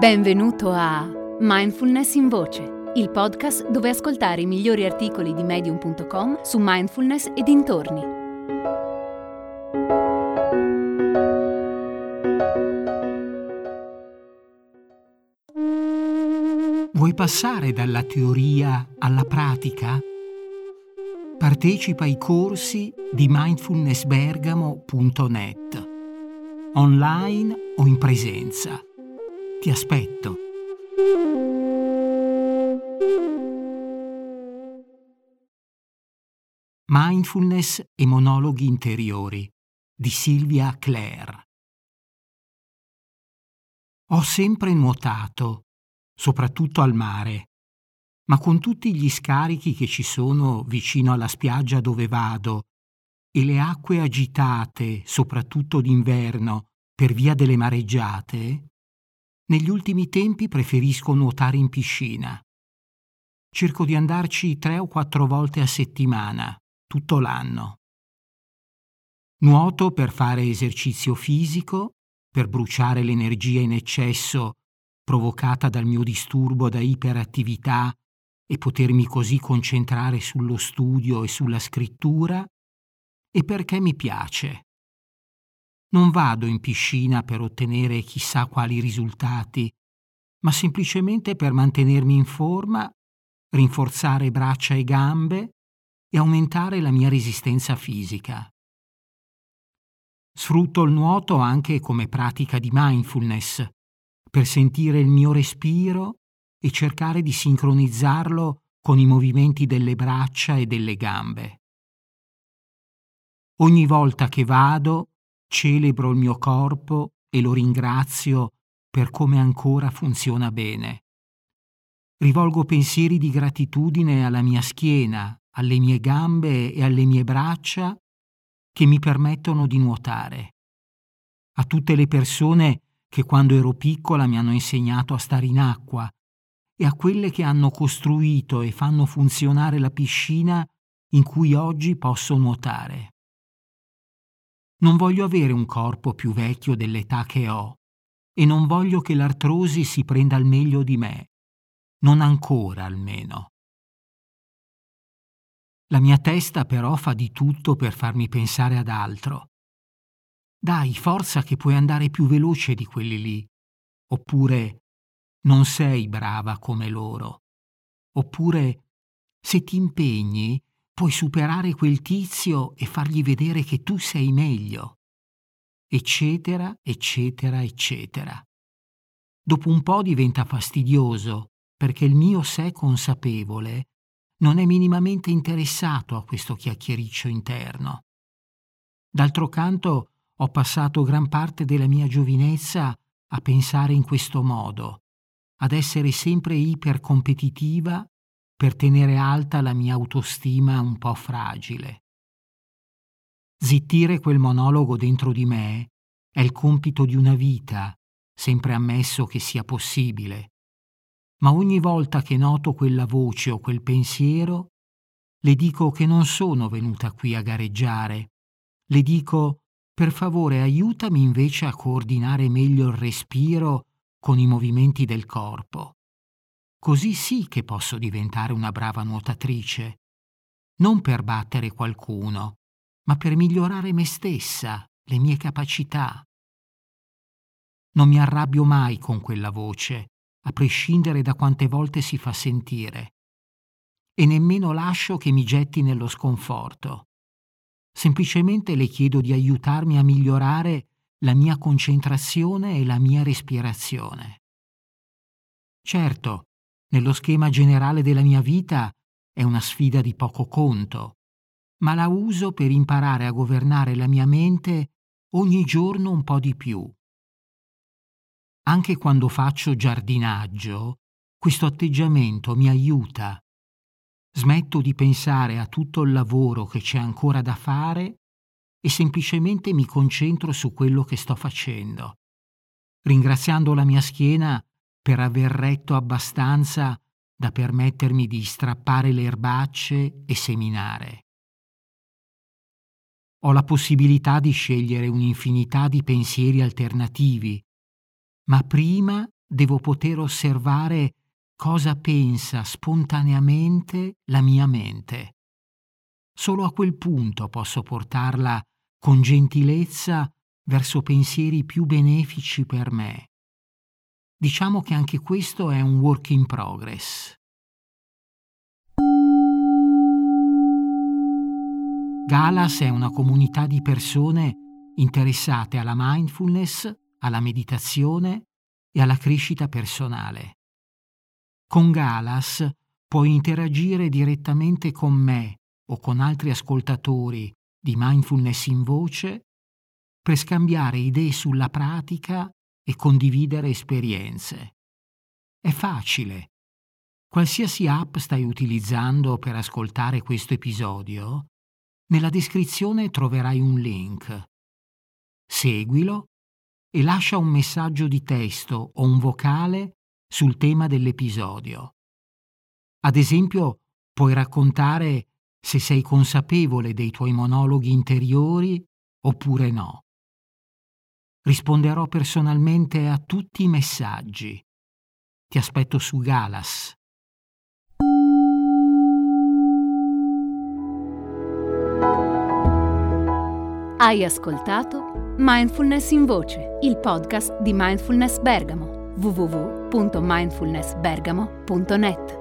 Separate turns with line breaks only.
Benvenuto a Mindfulness in Voce, il podcast dove ascoltare i migliori articoli di medium.com su mindfulness e dintorni.
Vuoi passare dalla teoria alla pratica? Partecipa ai corsi di mindfulnessbergamo.net, online o in presenza ti aspetto. Mindfulness e monologhi interiori di Silvia Clare. Ho sempre nuotato, soprattutto al mare, ma con tutti gli scarichi che ci sono vicino alla spiaggia dove vado e le acque agitate, soprattutto d'inverno, per via delle mareggiate, negli ultimi tempi preferisco nuotare in piscina. Cerco di andarci tre o quattro volte a settimana, tutto l'anno. Nuoto per fare esercizio fisico, per bruciare l'energia in eccesso provocata dal mio disturbo da iperattività e potermi così concentrare sullo studio e sulla scrittura, e perché mi piace. Non vado in piscina per ottenere chissà quali risultati, ma semplicemente per mantenermi in forma, rinforzare braccia e gambe e aumentare la mia resistenza fisica. Sfrutto il nuoto anche come pratica di mindfulness, per sentire il mio respiro e cercare di sincronizzarlo con i movimenti delle braccia e delle gambe. Ogni volta che vado celebro il mio corpo e lo ringrazio per come ancora funziona bene. Rivolgo pensieri di gratitudine alla mia schiena, alle mie gambe e alle mie braccia che mi permettono di nuotare. A tutte le persone che quando ero piccola mi hanno insegnato a stare in acqua e a quelle che hanno costruito e fanno funzionare la piscina in cui oggi posso nuotare. Non voglio avere un corpo più vecchio dell'età che ho e non voglio che l'artrosi si prenda al meglio di me. Non ancora almeno. La mia testa però fa di tutto per farmi pensare ad altro. Dai, forza che puoi andare più veloce di quelli lì. Oppure non sei brava come loro. Oppure se ti impegni puoi superare quel tizio e fargli vedere che tu sei meglio, eccetera, eccetera, eccetera. Dopo un po' diventa fastidioso perché il mio sé consapevole non è minimamente interessato a questo chiacchiericcio interno. D'altro canto ho passato gran parte della mia giovinezza a pensare in questo modo, ad essere sempre ipercompetitiva per tenere alta la mia autostima un po' fragile. Zittire quel monologo dentro di me è il compito di una vita, sempre ammesso che sia possibile. Ma ogni volta che noto quella voce o quel pensiero, le dico che non sono venuta qui a gareggiare. Le dico, per favore aiutami invece a coordinare meglio il respiro con i movimenti del corpo. Così sì che posso diventare una brava nuotatrice, non per battere qualcuno, ma per migliorare me stessa, le mie capacità. Non mi arrabbio mai con quella voce, a prescindere da quante volte si fa sentire, e nemmeno lascio che mi getti nello sconforto. Semplicemente le chiedo di aiutarmi a migliorare la mia concentrazione e la mia respirazione. Certo, nello schema generale della mia vita è una sfida di poco conto, ma la uso per imparare a governare la mia mente ogni giorno un po' di più. Anche quando faccio giardinaggio, questo atteggiamento mi aiuta. Smetto di pensare a tutto il lavoro che c'è ancora da fare e semplicemente mi concentro su quello che sto facendo, ringraziando la mia schiena per aver retto abbastanza da permettermi di strappare le erbacce e seminare. Ho la possibilità di scegliere un'infinità di pensieri alternativi, ma prima devo poter osservare cosa pensa spontaneamente la mia mente. Solo a quel punto posso portarla con gentilezza verso pensieri più benefici per me. Diciamo che anche questo è un work in progress. Galas è una comunità di persone interessate alla mindfulness, alla meditazione e alla crescita personale. Con Galas puoi interagire direttamente con me o con altri ascoltatori di mindfulness in voce per scambiare idee sulla pratica e condividere esperienze. È facile. Qualsiasi app stai utilizzando per ascoltare questo episodio, nella descrizione troverai un link. Seguilo e lascia un messaggio di testo o un vocale sul tema dell'episodio. Ad esempio, puoi raccontare se sei consapevole dei tuoi monologhi interiori oppure no. Risponderò personalmente a tutti i messaggi. Ti aspetto su Galas.
Hai ascoltato Mindfulness in Voce, il podcast di Mindfulness Bergamo, www.mindfulnessbergamo.net.